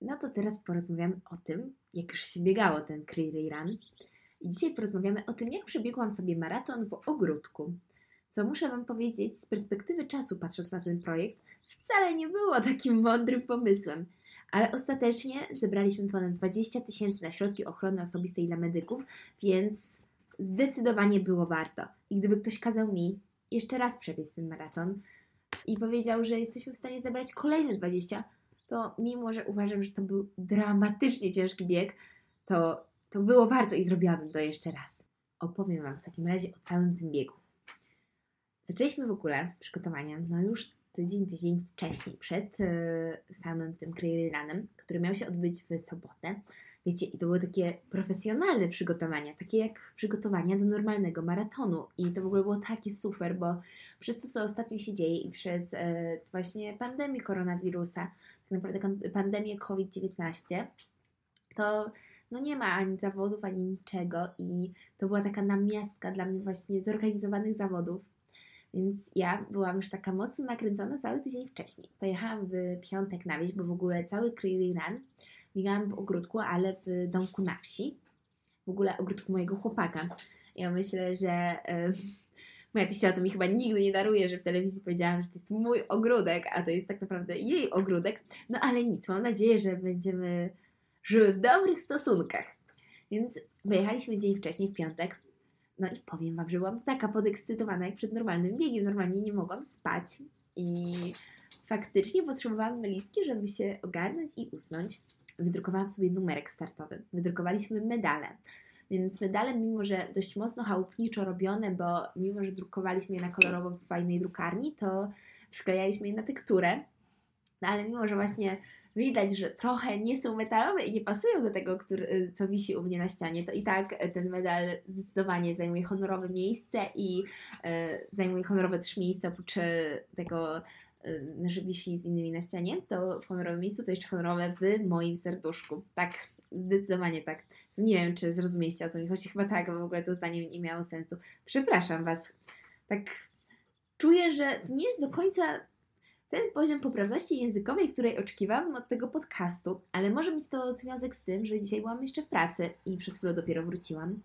No to teraz porozmawiamy o tym, jak już się biegało ten Creary Run. I dzisiaj porozmawiamy o tym, jak przebiegłam sobie maraton w ogródku. Co muszę Wam powiedzieć, z perspektywy czasu, patrząc na ten projekt, wcale nie było takim mądrym pomysłem. Ale ostatecznie zebraliśmy ponad 20 tysięcy na środki ochrony osobistej dla medyków, więc zdecydowanie było warto. I gdyby ktoś kazał mi jeszcze raz przebiec ten maraton i powiedział, że jesteśmy w stanie zebrać kolejne 20, to mimo, że uważam, że to był dramatycznie ciężki bieg, to, to było warto i zrobiłabym to jeszcze raz. Opowiem Wam w takim razie o całym tym biegu. Zaczęliśmy w ogóle przygotowania, no już tydzień, tydzień wcześniej, przed y, samym tym Cleary Runem, który miał się odbyć w sobotę. Wiecie, i to były takie profesjonalne przygotowania, takie jak przygotowania do normalnego maratonu. I to w ogóle było takie super, bo przez to, co ostatnio się dzieje i przez e, właśnie pandemię koronawirusa, tak naprawdę pandemię COVID-19, to no nie ma ani zawodów, ani niczego. I to była taka namiastka dla mnie właśnie zorganizowanych zawodów. Więc ja byłam już taka mocno nakręcona cały tydzień wcześniej. Pojechałam w piątek na wieś, bo w ogóle cały Creary Run biegałam w ogródku, ale w domku na wsi. W ogóle ogródku mojego chłopaka. Ja myślę, że yy, moja teściowa to mi chyba nigdy nie daruje, że w telewizji powiedziałam, że to jest mój ogródek, a to jest tak naprawdę jej ogródek. No ale nic, mam nadzieję, że będziemy żyły w dobrych stosunkach. Więc wyjechaliśmy dzień wcześniej, w piątek. No i powiem Wam, że byłam taka podekscytowana jak przed normalnym biegiem. Normalnie nie mogłam spać i faktycznie potrzebowałam melistki, żeby się ogarnąć i usnąć wydrukowałam sobie numerek startowy. Wydrukowaliśmy medale. Więc medale, mimo że dość mocno chałupniczo robione, bo mimo że drukowaliśmy je na kolorowo w fajnej drukarni, to przyklejaliśmy je na tekturę. No ale mimo, że właśnie widać, że trochę nie są metalowe i nie pasują do tego, który, co wisi u mnie na ścianie, to i tak ten medal zdecydowanie zajmuje honorowe miejsce i e, zajmuje honorowe też miejsce oprócz tego Y, że wisi z innymi na ścianie, to w honorowym miejscu to jeszcze honorowe w moim serduszku. Tak, zdecydowanie tak. Nie wiem, czy zrozumieliście o co mi chodzi. Chyba tak, bo w ogóle to zdanie nie miało sensu. Przepraszam Was. Tak czuję, że to nie jest do końca ten poziom poprawności językowej, której oczekiwałam od tego podcastu, ale może mieć to związek z tym, że dzisiaj byłam jeszcze w pracy i przed chwilą dopiero wróciłam.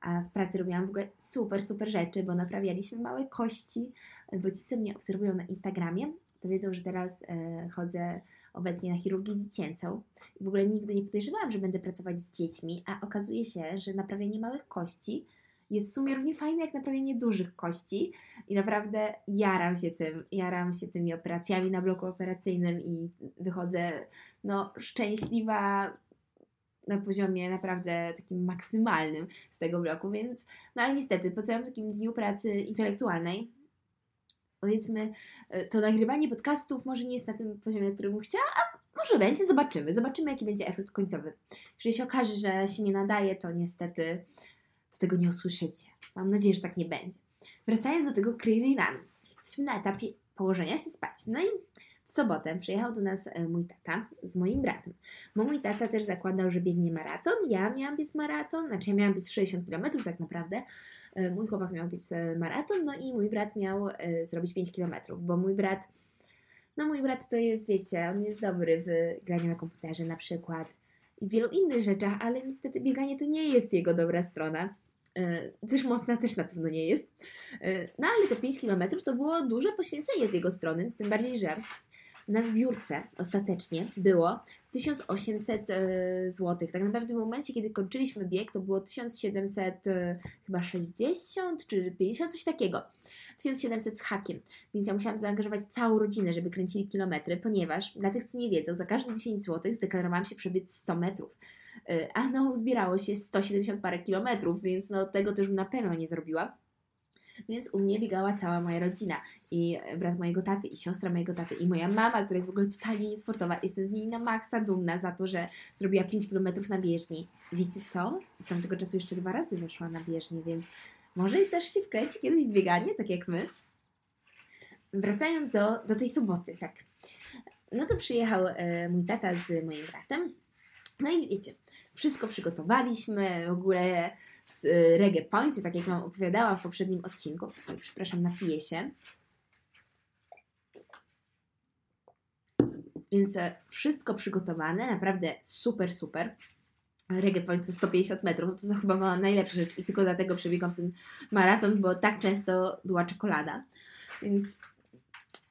A w pracy robiłam w ogóle super, super rzeczy, bo naprawialiśmy małe kości, bo ci, co mnie obserwują na Instagramie, to wiedzą, że teraz e, chodzę obecnie na chirurgię dziecięcą i w ogóle nigdy nie podejrzewałam, że będę pracować z dziećmi, a okazuje się, że naprawianie małych kości jest w sumie równie fajne jak naprawienie dużych kości i naprawdę jaram się tym, jaram się tymi operacjami na bloku operacyjnym i wychodzę no szczęśliwa, na poziomie naprawdę takim maksymalnym z tego bloku, więc no ale niestety po całym takim dniu pracy intelektualnej powiedzmy, e, to nagrywanie podcastów może nie jest na tym poziomie, na którym chciała, a może będzie, zobaczymy. Zobaczymy, jaki będzie efekt końcowy. Jeżeli się okaże, że się nie nadaje, to niestety to tego nie usłyszycie. Mam nadzieję, że tak nie będzie. Wracając do tego Run. Jesteśmy na etapie położenia się spać. No i w sobotę przyjechał do nas e, mój tata z moim bratem. Bo mój tata też zakładał, że biegnie maraton. Ja miałam biec maraton, znaczy ja miałam biec 60 km tak naprawdę. E, mój chłopak miał biec e, maraton, no i mój brat miał zrobić 5 km, bo mój brat, no mój brat to jest, wiecie, on jest dobry w graniu na komputerze na przykład i wielu innych rzeczach, ale niestety bieganie to nie jest jego dobra strona. Też mocna też na pewno nie jest. No ale te 5 km to było duże poświęcenie z jego strony, tym bardziej, że na zbiórce ostatecznie było 1800 e, zł. Tak naprawdę w momencie, kiedy kończyliśmy bieg, to było 1700 e, chyba 60 czy 50, coś takiego. 1700 z hakiem, więc ja musiałam zaangażować całą rodzinę, żeby kręcili kilometry, ponieważ dla tych, co nie wiedzą, za każde 10 zł zdeklarowałam się przebiec 100 metrów. E, a no, zbierało się 170 parę kilometrów, więc no tego też na pewno nie zrobiła. Więc u mnie biegała cała moja rodzina i brat mojego taty i siostra mojego taty i moja mama, która jest w ogóle totalnie niesportowa. Jestem z niej na maksa dumna za to, że zrobiła 5 km na bieżni. Wiecie co? Tamtego czasu jeszcze dwa razy weszła na bieżni, więc może i też się wkręci kiedyś w bieganie, tak jak my. Wracając do, do tej soboty, tak. No to przyjechał e, mój tata z moim bratem. No i wiecie, wszystko przygotowaliśmy, w ogóle z y, Reggae Point, tak jak Wam opowiadałam w poprzednim odcinku. Oj, przepraszam, napiję się. Więc e, wszystko przygotowane, naprawdę super, super. Reggae to 150 metrów, to, to chyba była najlepsza rzecz i tylko dlatego przebiegłam ten maraton, bo tak często była czekolada. Więc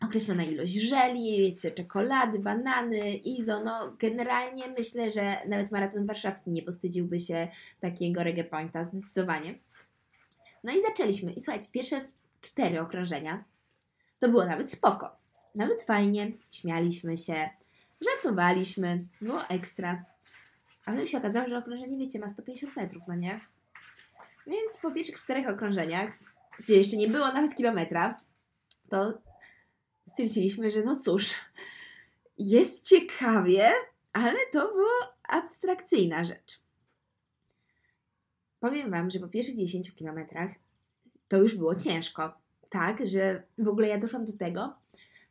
określona ilość żeli, wiecie, czekolady, banany, izo, no generalnie myślę, że nawet maraton warszawski nie postydziłby się takiego reggae pointa, zdecydowanie. No i zaczęliśmy. I słuchajcie, pierwsze cztery okrążenia to było nawet spoko. Nawet fajnie, śmialiśmy się, żartowaliśmy, było ekstra. A potem się okazało, że okrążenie, wiecie, ma 150 metrów, no nie? Więc po pierwszych czterech okrążeniach, gdzie jeszcze nie było nawet kilometra, to stwierdziliśmy, że no cóż, jest ciekawie, ale to była abstrakcyjna rzecz. Powiem Wam, że po pierwszych 10 kilometrach to już było ciężko. Tak, że w ogóle ja doszłam do tego,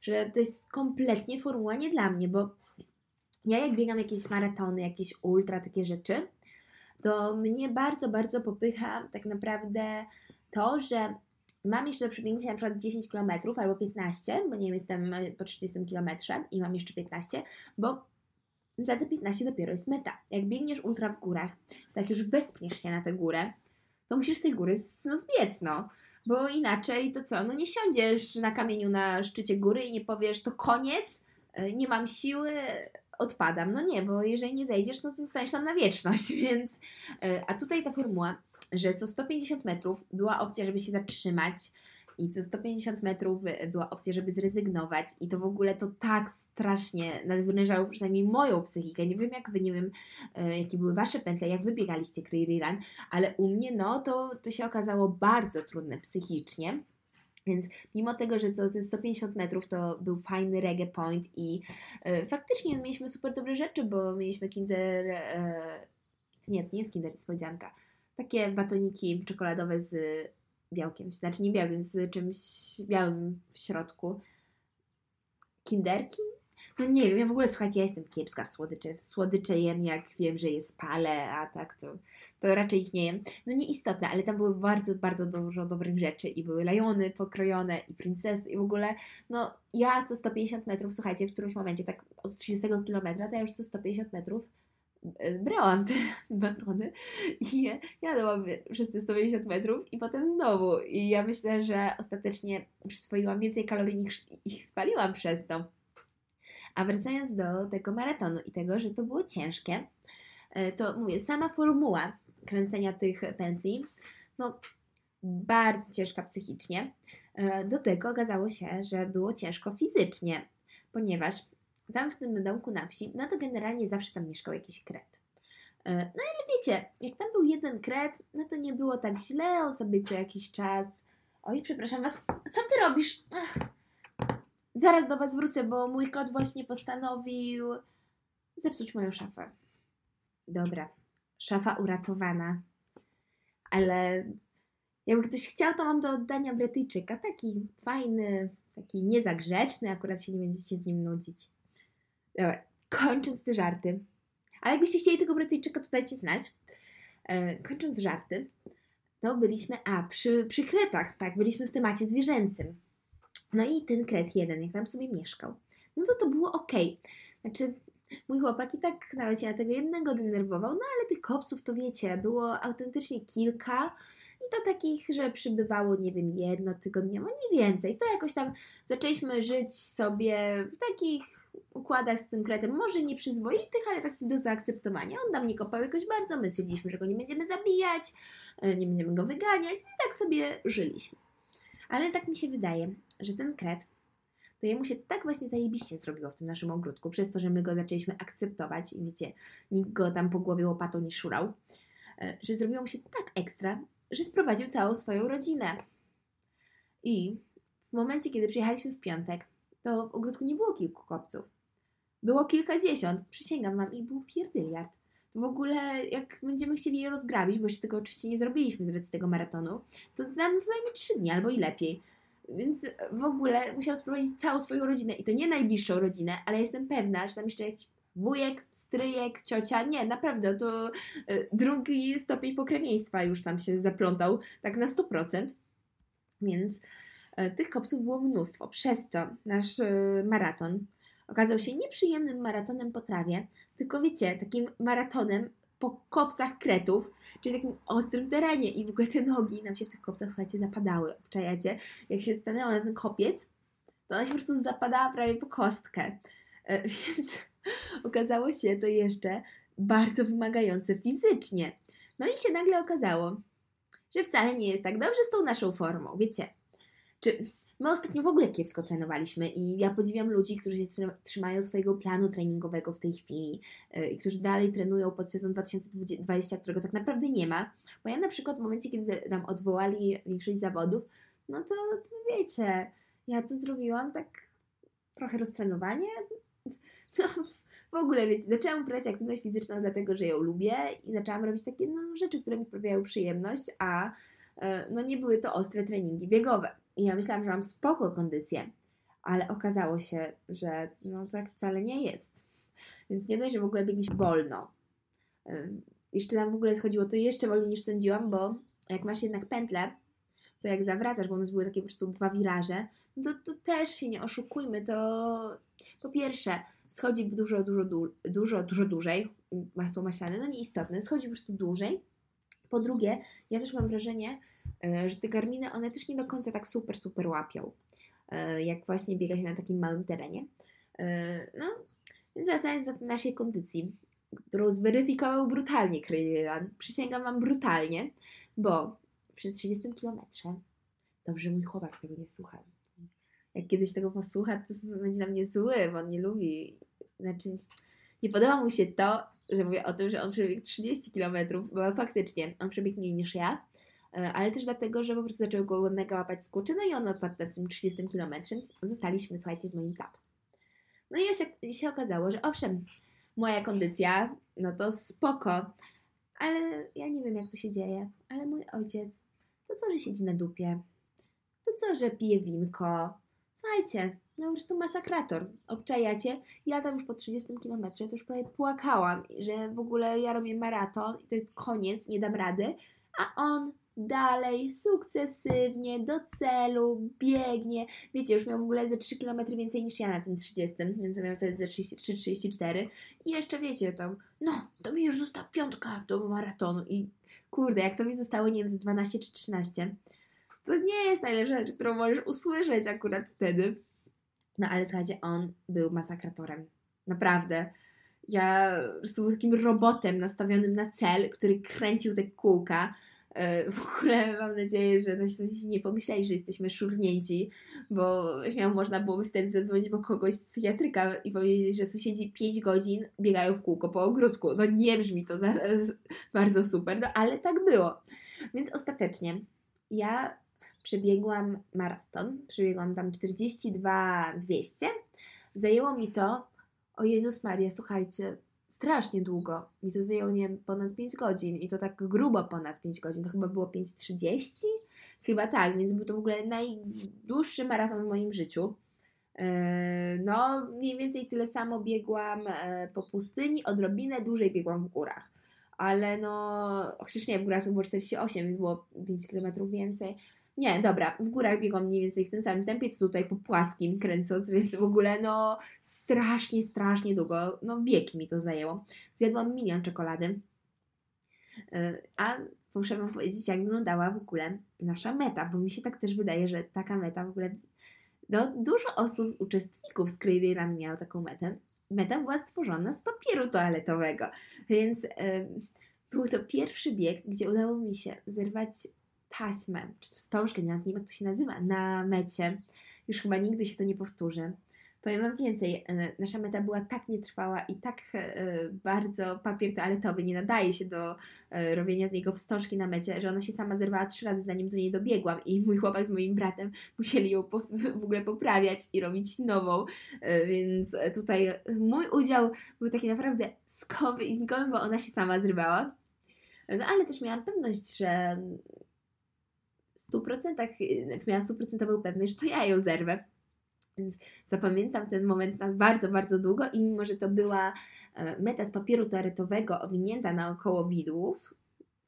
że to jest kompletnie formuła nie dla mnie, bo ja jak biegam jakieś maratony, jakieś ultra, takie rzeczy, to mnie bardzo, bardzo popycha tak naprawdę to, że mam jeszcze do przebiegnięcia na przykład 10 km albo 15, bo nie wiem, jestem po 30 km i mam jeszcze 15, bo za te 15 dopiero jest meta. Jak biegniesz ultra w górach, to jak już wespniesz się na tę górę, to musisz z tej góry no, zbiec, no. Bo inaczej to co? No nie siądziesz na kamieniu na szczycie góry i nie powiesz, to koniec, e, nie mam siły, odpadam. No nie, bo jeżeli nie zejdziesz, no to zostaniesz tam na wieczność, więc... E, a tutaj ta formuła, że co 150 metrów była opcja, żeby się zatrzymać i co 150 metrów była opcja, żeby zrezygnować i to w ogóle to tak strasznie nadwyrężało przynajmniej moją psychikę. Nie wiem jak Wy, nie wiem e, jakie były Wasze pętle, jak wybiegaliście Run, ale u mnie no to, to się okazało bardzo trudne psychicznie. Więc mimo tego, że co te 150 metrów to był fajny reggae point i e, faktycznie mieliśmy super dobre rzeczy, bo mieliśmy kinder, e, nie, to nie jest kinder niespodzianka, takie batoniki czekoladowe z białkiem, znaczy nie białkiem, z czymś białym w środku. Kinderki? No nie wiem, ja w ogóle słuchajcie, ja jestem kiepska w słodycze. W słodycze jem jak wiem, że jest pale, a tak to, to raczej ich nie jem. No nieistotne, ale tam były bardzo, bardzo dużo dobrych rzeczy i były lajony pokrojone i princesy i w ogóle, no ja co 150 metrów, słuchajcie, w którymś momencie, tak od 30 kilometra, to ja już co 150 metrów E, brałam te batony i je jadłam przez te 150 metrów i potem znowu. I ja myślę, że ostatecznie przyswoiłam więcej kalorii niż ich spaliłam przez to. A wracając do tego maratonu i tego, że to było ciężkie, e, to mówię, sama formuła kręcenia tych pętli, no bardzo ciężka psychicznie. E, do tego okazało się, że było ciężko fizycznie, ponieważ tam w tym domku na wsi, no to generalnie zawsze tam mieszkał jakiś kret. E, no ale wiecie, jak tam był jeden kret, no to nie było tak źle, on sobie co jakiś czas... Oj, przepraszam Was, co Ty robisz? Ach, zaraz do Was wrócę, bo mój kot właśnie postanowił zepsuć moją szafę. Dobra, szafa uratowana. Ale jakby ktoś chciał, to mam do oddania Brytyjczyka. Taki fajny, taki niezagrzeczny, akurat się nie będziecie z nim nudzić. Dobra, kończąc te żarty. Ale jakbyście chcieli tego Brytyjczyka, to dajcie znać. E, kończąc żarty, to byliśmy, a przy, przy kretach, tak, byliśmy w temacie zwierzęcym. No i ten kret jeden, jak tam sobie mieszkał, no to to było ok. Znaczy, mój chłopak i tak nawet się na tego jednego denerwował, no ale tych kopców to wiecie, było autentycznie kilka i to takich, że przybywało, nie wiem, jedno tygodniowo, nie więcej. To jakoś tam zaczęliśmy żyć sobie w takich układach z tym kretem, może nie przyzwoitych, ale takich do zaakceptowania. On nam nie kopał jakoś bardzo, my stwierdziliśmy, że go nie będziemy zabijać, e, nie będziemy go wyganiać i tak sobie żyliśmy. Ale tak mi się wydaje, że ten kret, to jemu się tak właśnie zajebiście zrobiło w tym naszym ogródku, przez to, że my go zaczęliśmy akceptować i wiecie, nikt go tam po głowie łopatą nie szurał, e, że zrobiło mu się tak ekstra, że sprowadził całą swoją rodzinę. I w momencie, kiedy przyjechaliśmy w piątek, to w ogródku nie było kilku kopców. Było kilkadziesiąt, przysięgam wam, i był pierdyliard. To w ogóle, jak będziemy chcieli je rozgrabić, bo jeszcze tego oczywiście nie zrobiliśmy z racji tego maratonu, to nam to zajmie trzy dni albo i lepiej. Więc w ogóle musiał sprowadzić całą swoją rodzinę i to nie najbliższą rodzinę, ale jestem pewna, że tam jeszcze jakiś wujek, stryjek, ciocia, nie, naprawdę, to y, drugi stopień pokrewieństwa już tam się zaplątał, tak na 100%. Więc y, tych kopsów było mnóstwo, przez co nasz y, maraton okazał się nieprzyjemnym maratonem po trawie, tylko wiecie, takim maratonem po kopcach kretów, czyli takim ostrym terenie i w ogóle te nogi nam się w tych kopcach, słuchajcie, zapadały, obczajacie? Jak się stanęło na ten kopiec, to ona się po prostu zapadała prawie po kostkę, e, więc okazało się to jeszcze bardzo wymagające fizycznie. No i się nagle okazało, że wcale nie jest tak dobrze z tą naszą formą, wiecie. Czy my ostatnio w ogóle kiepsko trenowaliśmy i ja podziwiam ludzi, którzy się trzymają swojego planu treningowego w tej chwili yy, i którzy dalej trenują pod sezon 2020, którego tak naprawdę nie ma. Bo ja na przykład w momencie, kiedy nam odwołali większość zawodów, no to, to wiecie, ja to zrobiłam tak trochę roztrenowanie. No, w ogóle, wiecie, zaczęłam uprawiać aktywność fizyczną dlatego, że ją lubię i zaczęłam robić takie no, rzeczy, które mi sprawiają przyjemność, a e, no, nie były to ostre treningi biegowe. I ja myślałam, że mam spoko kondycję, ale okazało się, że no tak wcale nie jest. Więc nie dość, że w ogóle biegniesz wolno. Jeszcze tam w ogóle schodziło to jeszcze wolniej niż sądziłam, bo jak masz jednak pętlę, to jak zawracasz, bo one były takie po prostu dwa wiraże, no to, to też się nie oszukujmy, to po pierwsze schodzi dużo, dużo, dużo, dużo dłużej, masło maślane, no nieistotne, schodzi po prostu dłużej. Po drugie, ja też mam wrażenie, że te garminy, one też nie do końca tak super, super łapią, e, jak właśnie biega się na takim małym terenie. E, no, więc wracając do naszej kondycji, którą zweryfikował brutalnie Krylan. Przysięgam Wam brutalnie, bo przy 30 kilometrze, dobrze mój chłopak tego nie słucha, jak kiedyś tego posłucha, to będzie na mnie zły, bo on nie lubi. Znaczy, nie podoba mu się to, że mówię o tym, że on przebiegł 30 km, bo faktycznie on przebiegł mniej niż ja, e, ale też dlatego, że po prostu zaczął go mega łapać skurczy, no i on odpadł na tym 30 km. Zostaliśmy, słuchajcie, z moim tatą. No i się, się okazało, że owszem, moja kondycja, no to spoko, ale ja nie wiem, jak to się dzieje, ale mój ojciec, to co, że siedzi na dupie, to co, że pije winko, Słuchajcie, no po prostu masakrator. Obczajacie? Ja tam już po 30 km to już prawie płakałam, że w ogóle ja robię maraton i to jest koniec, nie dam rady, a on dalej, sukcesywnie, do celu, biegnie. Wiecie, już miał w ogóle ze 3 km więcej niż ja na tym 30, więc miał wtedy ze 33-34. I jeszcze wiecie, tam, no, to mi już została piątka do maratonu i kurde, jak to mi zostało, nie wiem, ze 12 czy 13, to nie jest najlepsza rzecz, którą możesz usłyszeć akurat wtedy. No ale słuchajcie, on był masakratorem. Naprawdę. Ja był takim robotem nastawionym na cel, który kręcił te kółka. E, w ogóle mam nadzieję, że nasi nie pomyśleli, że jesteśmy szurnięci, bo śmiało można byłoby wtedy zadzwonić po kogoś z psychiatryka i powiedzieć, że sąsiedzi 5 godzin biegają w kółko po ogródku. No nie brzmi to bardzo super, no ale tak było. Więc ostatecznie ja przebiegłam maraton, przebiegłam tam 42 200. Zajęło mi to, o Jezus Maria, słuchajcie, strasznie długo. Mi to zajęło, nie ponad 5 godzin i to tak grubo ponad 5 godzin. To chyba było 5.30? Chyba tak, więc był to w ogóle najdłuższy maraton w moim życiu. E, no, mniej więcej tyle samo biegłam e, po pustyni, odrobinę dłużej biegłam w górach. Ale no, chociaż nie, w górach to było 48, więc było 5 km więcej. Nie, dobra, w górach biegłam mniej więcej w tym samym tempie, co tutaj po płaskim kręcąc, więc w ogóle no strasznie, strasznie długo, no wieki mi to zajęło. Zjadłam milion czekolady. Y, a muszę Wam powiedzieć, jak wyglądała w ogóle nasza meta, bo mi się tak też wydaje, że taka meta w ogóle, no dużo osób, uczestników z Crazy Run miało taką metę. Meta była stworzona z papieru toaletowego, więc yy, był to pierwszy bieg, gdzie udało mi się zerwać taśmę, czy wstążkę, nie wiem jak to się nazywa, na mecie. Już chyba nigdy się to nie powtórzy. Powiem Wam więcej, e, nasza meta była tak nietrwała i tak e, bardzo papier toaletowy nie nadaje się do e, robienia z niego wstążki na mecie, że ona się sama zerwała trzy razy zanim do niej dobiegłam i mój chłopak z moim bratem musieli ją w ogóle poprawiać i robić nową, więc tutaj mój udział był taki naprawdę skowy i znikomy, bo ona się sama zrywała. No ale też miałam pewność, że 100%, y, miałam stuprocentową pewność, że to ja ją zerwę. Więc zapamiętam ten moment nas bardzo, bardzo długo i mimo, że to była e, meta z papieru toaletowego owinięta naokoło widłów,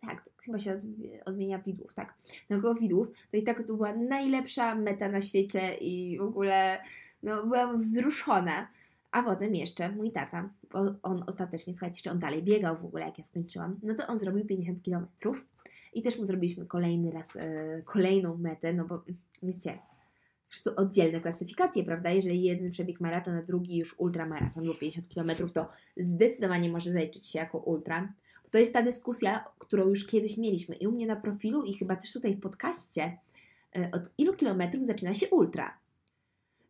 tak, chyba się odmienia widłów, tak, naokoło widłów, to i tak to była najlepsza meta na świecie i w ogóle no, byłam wzruszona. A potem jeszcze mój tata, bo on ostatecznie, słuchajcie, czy on dalej biegał w ogóle, jak ja skończyłam, no to on zrobił 50 km i też mu zrobiliśmy kolejny raz, e, kolejną metę, no bo wiecie, prostu oddzielne klasyfikacje, prawda? Jeżeli jeden przebieg maraton, a drugi już ultramaraton, bo 50 km, to zdecydowanie może zaliczyć się jako ultra. To jest ta dyskusja, którą już kiedyś mieliśmy i u mnie na profilu i chyba też tutaj w podcaście, e, od ilu kilometrów zaczyna się ultra.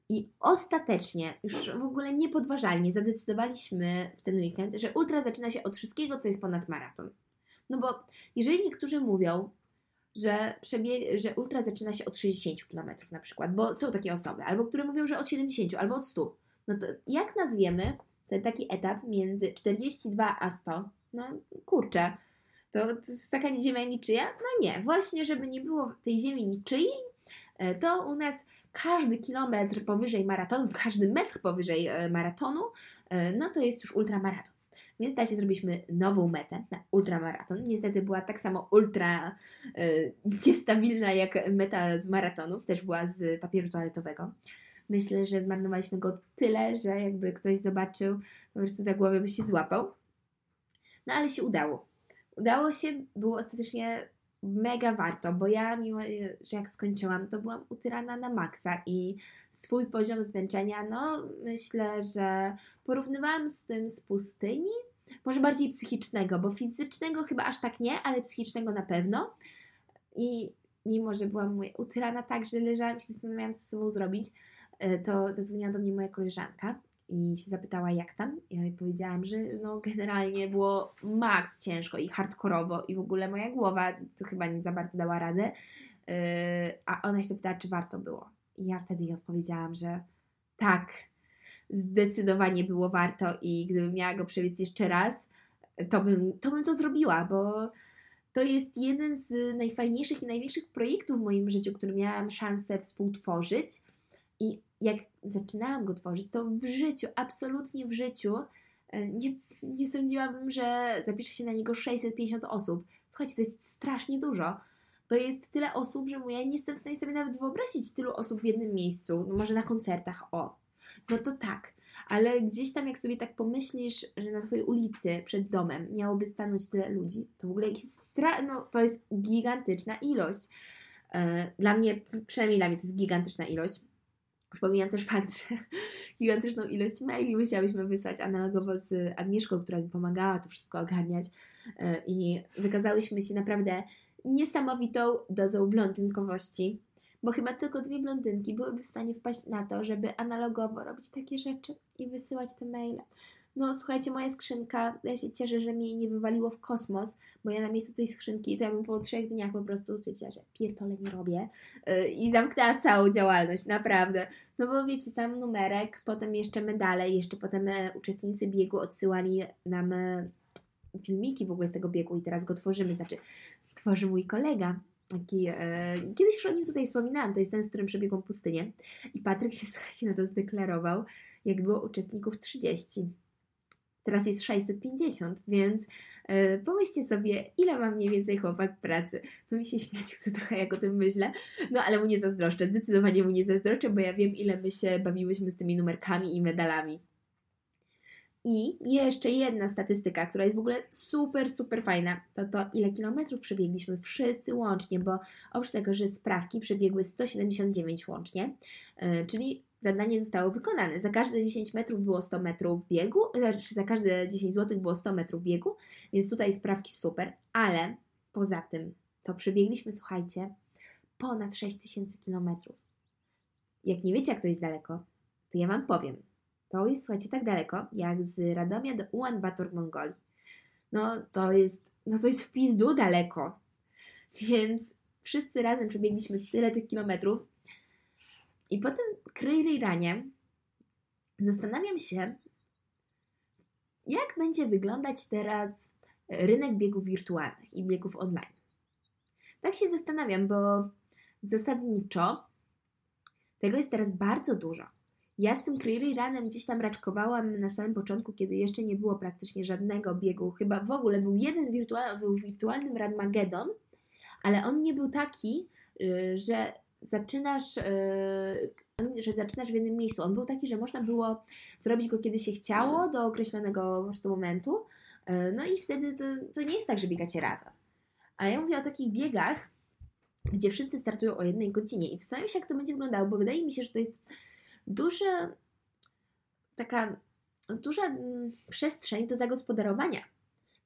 I ostatecznie, już w ogóle niepodważalnie zadecydowaliśmy w ten weekend, że ultra zaczyna się od wszystkiego, co jest ponad maraton. No bo jeżeli niektórzy mówią, że, przebie- że ultra zaczyna się od 60 km na przykład, bo są takie osoby, albo które mówią, że od 70, albo od 100, no to jak nazwiemy ten taki etap między 42 a 100? No kurczę, to, to jest taka ziemia niczyja? No nie, właśnie żeby nie było tej ziemi niczyjej, e, to u nas każdy kilometr powyżej maratonu, każdy metr powyżej e, maratonu, e, no to jest już ultramaraton. Więc dajcie, zrobiliśmy nową metę na ultramaraton. Niestety była tak samo ultra y, niestabilna jak meta z maratonu, też była z papieru toaletowego. Myślę, że zmarnowaliśmy go tyle, że jakby ktoś zobaczył, po prostu za głowę by się złapał. No ale się udało. Udało się, było ostatecznie mega warto, bo ja, mimo że jak skończyłam, to byłam utyrana na maksa i swój poziom zmęczenia, no myślę, że porównywałam z tym z pustyni, może bardziej psychicznego, bo fizycznego chyba aż tak nie, ale psychicznego na pewno. I mimo, że byłam utyrana tak, że leżałam i się zastanawiałam, co z sobą zrobić, e, to zadzwoniła do mnie moja koleżanka i się zapytała, jak tam. Ja jej powiedziałam, że no generalnie było maks ciężko i hardkorowo i w ogóle moja głowa to chyba nie za bardzo dała radę. Yy, a ona się zapytała, czy warto było. I ja wtedy jej odpowiedziałam, że tak, zdecydowanie było warto i gdybym miała go przebiec jeszcze raz, to bym to, bym to zrobiła, bo to jest jeden z najfajniejszych i największych projektów w moim życiu, który miałam szansę współtworzyć. I jak zaczynałam go tworzyć, to w życiu, absolutnie w życiu, e, nie, nie sądziłabym, że zapisze się na niego 650 osób. Słuchajcie, to jest strasznie dużo. To jest tyle osób, że ja nie jestem w stanie sobie nawet wyobrazić tylu osób w jednym miejscu. No może na koncertach, o. No to tak. Ale gdzieś tam, jak sobie tak pomyślisz, że na Twojej ulicy przed domem miałoby stanąć tyle ludzi, to w ogóle jest stra- no, to jest gigantyczna ilość. E, dla mnie, przynajmniej dla mnie to jest gigantyczna ilość. Przypominam też fakt, że gigantyczną ilość maili musiałyśmy wysłać analogowo z Agnieszką, która mi pomagała to wszystko ogarniać e, i wykazałyśmy się naprawdę niesamowitą dozą blondynkowości, bo chyba tylko dwie blondynki byłyby w stanie wpaść na to, żeby analogowo robić takie rzeczy i wysyłać te maile. No słuchajcie, moja skrzynka, ja się cieszę, że jej nie wywaliło w kosmos, bo ja na miejscu tej skrzynki, to ja bym po trzech dniach po prostu stwierdziła, że pierdolę nie robię yy, i zamknęła całą działalność, naprawdę. No bo wiecie, sam numerek, potem jeszcze medale, jeszcze potem e, uczestnicy biegu odsyłali nam e, filmiki w ogóle z tego biegu i teraz go tworzymy, znaczy tworzy mój kolega, Taki, e, kiedyś już o nim tutaj wspominałam, to jest ten, z którym przebiegłam pustynię. I Patryk się, słuchajcie, na to zdeklarował, jak było uczestników 30 teraz jest 650, więc yy, pomyślcie sobie, ile ma mniej więcej chłopak pracy. To mi się śmiać chce trochę, jak o tym myślę, no ale mu nie zazdroszczę, zdecydowanie mu nie zazdroszczę, bo ja wiem, ile my się bawiłyśmy z tymi numerkami i medalami. I jeszcze jedna statystyka, która jest w ogóle super, super fajna, to to ile kilometrów przebiegliśmy wszyscy łącznie, bo oprócz tego, że sprawki przebiegły 179 łącznie, yy, czyli zadanie zostało wykonane. Za każde 10 metrów było 100 metrów biegu, znaczy za każde 10 zł było 100 metrów biegu, więc tutaj sprawki super, ale poza tym to przebiegliśmy, słuchajcie, ponad 6000 kilometrów. Jak nie wiecie, jak to jest daleko, to ja Wam powiem. To jest, słuchajcie, tak daleko, jak z Radomia do Ulan Bator w Mongolii. No to jest, no to jest w pizdu daleko. Więc wszyscy razem przebiegliśmy tyle tych kilometrów, i po tym kryjranie zastanawiam się, jak będzie wyglądać teraz rynek biegów wirtualnych i biegów online. Tak się zastanawiam, bo zasadniczo tego jest teraz bardzo dużo. Ja z tym Ranem gdzieś tam raczkowałam na samym początku, kiedy jeszcze nie było praktycznie żadnego biegu. Chyba w ogóle był jeden wirtualny, był wirtualnym Radmagedon, ale on nie był taki, y, że zaczynasz, yy, że zaczynasz w jednym miejscu. On był taki, że można było zrobić go kiedy się chciało, do określonego po prostu momentu. E, no i wtedy to, to nie jest tak, że biegacie razem. A ja mówię o takich biegach, gdzie wszyscy startują o jednej godzinie i zastanawiam się, jak to będzie wyglądało, bo wydaje mi się, że to jest duża taka duża mm, przestrzeń do zagospodarowania.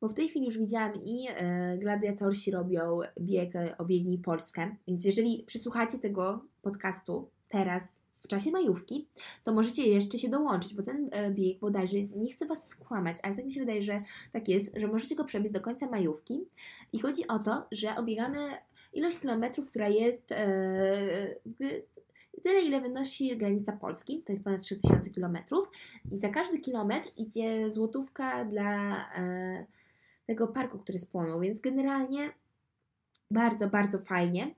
Bo w tej chwili już widziałam i e, gladiatorsi robią bieg e, Obiegnij Polskę, więc jeżeli przysłuchacie tego podcastu teraz w czasie majówki, to możecie jeszcze się dołączyć, bo ten e, bieg bodajże jest, nie chcę Was skłamać, ale tak mi się wydaje, że tak jest, że możecie go przebiec do końca majówki. I chodzi o to, że obiegamy ilość kilometrów, która jest e, tyle, ile wynosi granica Polski, to jest ponad 3000 kilometrów. I za każdy kilometr idzie złotówka dla e, tego parku, który spłonął, więc generalnie bardzo, bardzo fajnie.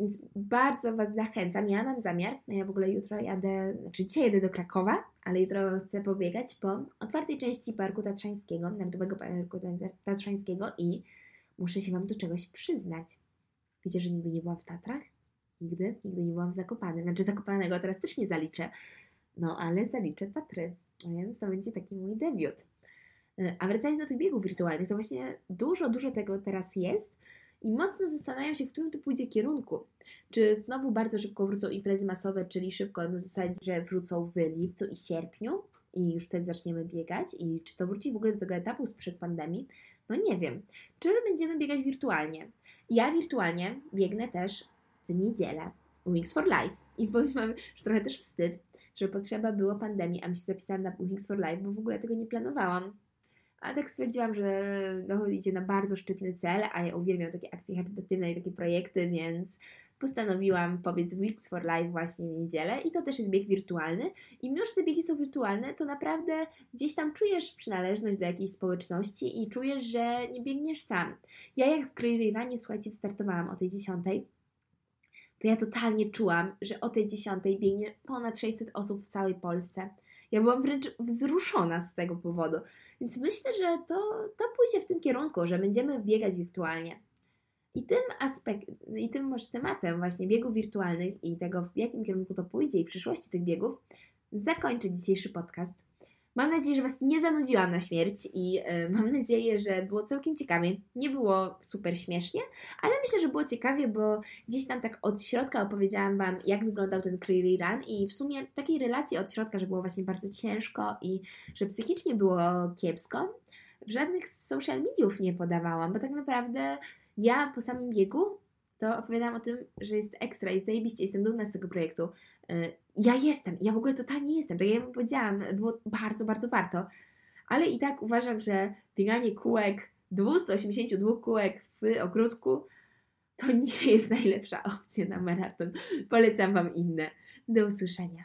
Więc bardzo Was zachęcam. Ja mam zamiar, ja w ogóle jutro jadę, znaczy dzisiaj jedę do Krakowa, ale jutro chcę pobiegać po otwartej części Parku Tatrzańskiego, Narodowego Parku Tatrzańskiego i muszę się Wam do czegoś przyznać. Wiecie, że nigdy nie byłam w Tatrach? Nigdy, nigdy nie byłam w Zakopanem. Znaczy Zakopanego teraz też nie zaliczę, no ale zaliczę Tatry, więc to będzie taki mój debiut. E, a wracając do tych biegów wirtualnych, to właśnie dużo, dużo tego teraz jest i mocno zastanawiam się, w którym to pójdzie kierunku. Czy znowu bardzo szybko wrócą imprezy masowe, czyli szybko na zasadzie, że wrócą w lipcu i sierpniu i już wtedy zaczniemy biegać i czy to wróci w ogóle do tego etapu sprzed pandemii, no nie wiem. Czy będziemy biegać wirtualnie? Ja wirtualnie biegnę też w niedzielę Wings for Life. I powiem Wam, że trochę też wstyd, że potrzeba było pandemii, a mi się zapisałam na Wings for Life, bo w ogóle tego nie planowałam. Ale tak stwierdziłam, że no, idzie na bardzo szczytny cel, a ja uwielbiam takie akcje charytatywne i takie projekty, więc postanowiłam powiedz Weeks for Life właśnie w niedzielę i to też jest bieg wirtualny. I mimo, że te biegi są wirtualne, to naprawdę gdzieś tam czujesz przynależność do jakiejś społeczności i czujesz, że nie biegniesz sam. Ja jak w Crazy Runie, słuchajcie, startowałam o tej dziesiątej, to ja totalnie czułam, że o tej dziesiątej biegnie ponad 600 osób w całej Polsce. Ja byłam wręcz wzruszona z tego powodu. Więc myślę, że to, to pójdzie w tym kierunku, że będziemy biegać wirtualnie. I tym aspekt, i tym może tematem właśnie biegów wirtualnych i tego, w jakim kierunku to pójdzie i przyszłości tych biegów, zakończę dzisiejszy podcast. Mam nadzieję, że Was nie zanudziłam na śmierć i yy, mam nadzieję, że było całkiem ciekawie. Nie było super śmiesznie, ale myślę, że było ciekawie, bo gdzieś tam tak od środka opowiedziałam Wam, jak wyglądał ten Cleary Run i w sumie takiej relacji od środka, że było właśnie bardzo ciężko i że psychicznie było kiepsko, w żadnych social mediów nie podawałam, bo tak naprawdę ja po samym biegu to opowiadam o tym, że jest ekstra, jest zajebiście, jestem dumna z tego projektu. Y, ja jestem, ja w ogóle totalnie jestem, tak jak ja powiedziałam, było bardzo, bardzo warto, ale i tak uważam, że bieganie kółek, 282 kółek w ogródku, to nie jest najlepsza opcja na maraton. Polecam Wam inne. Do usłyszenia.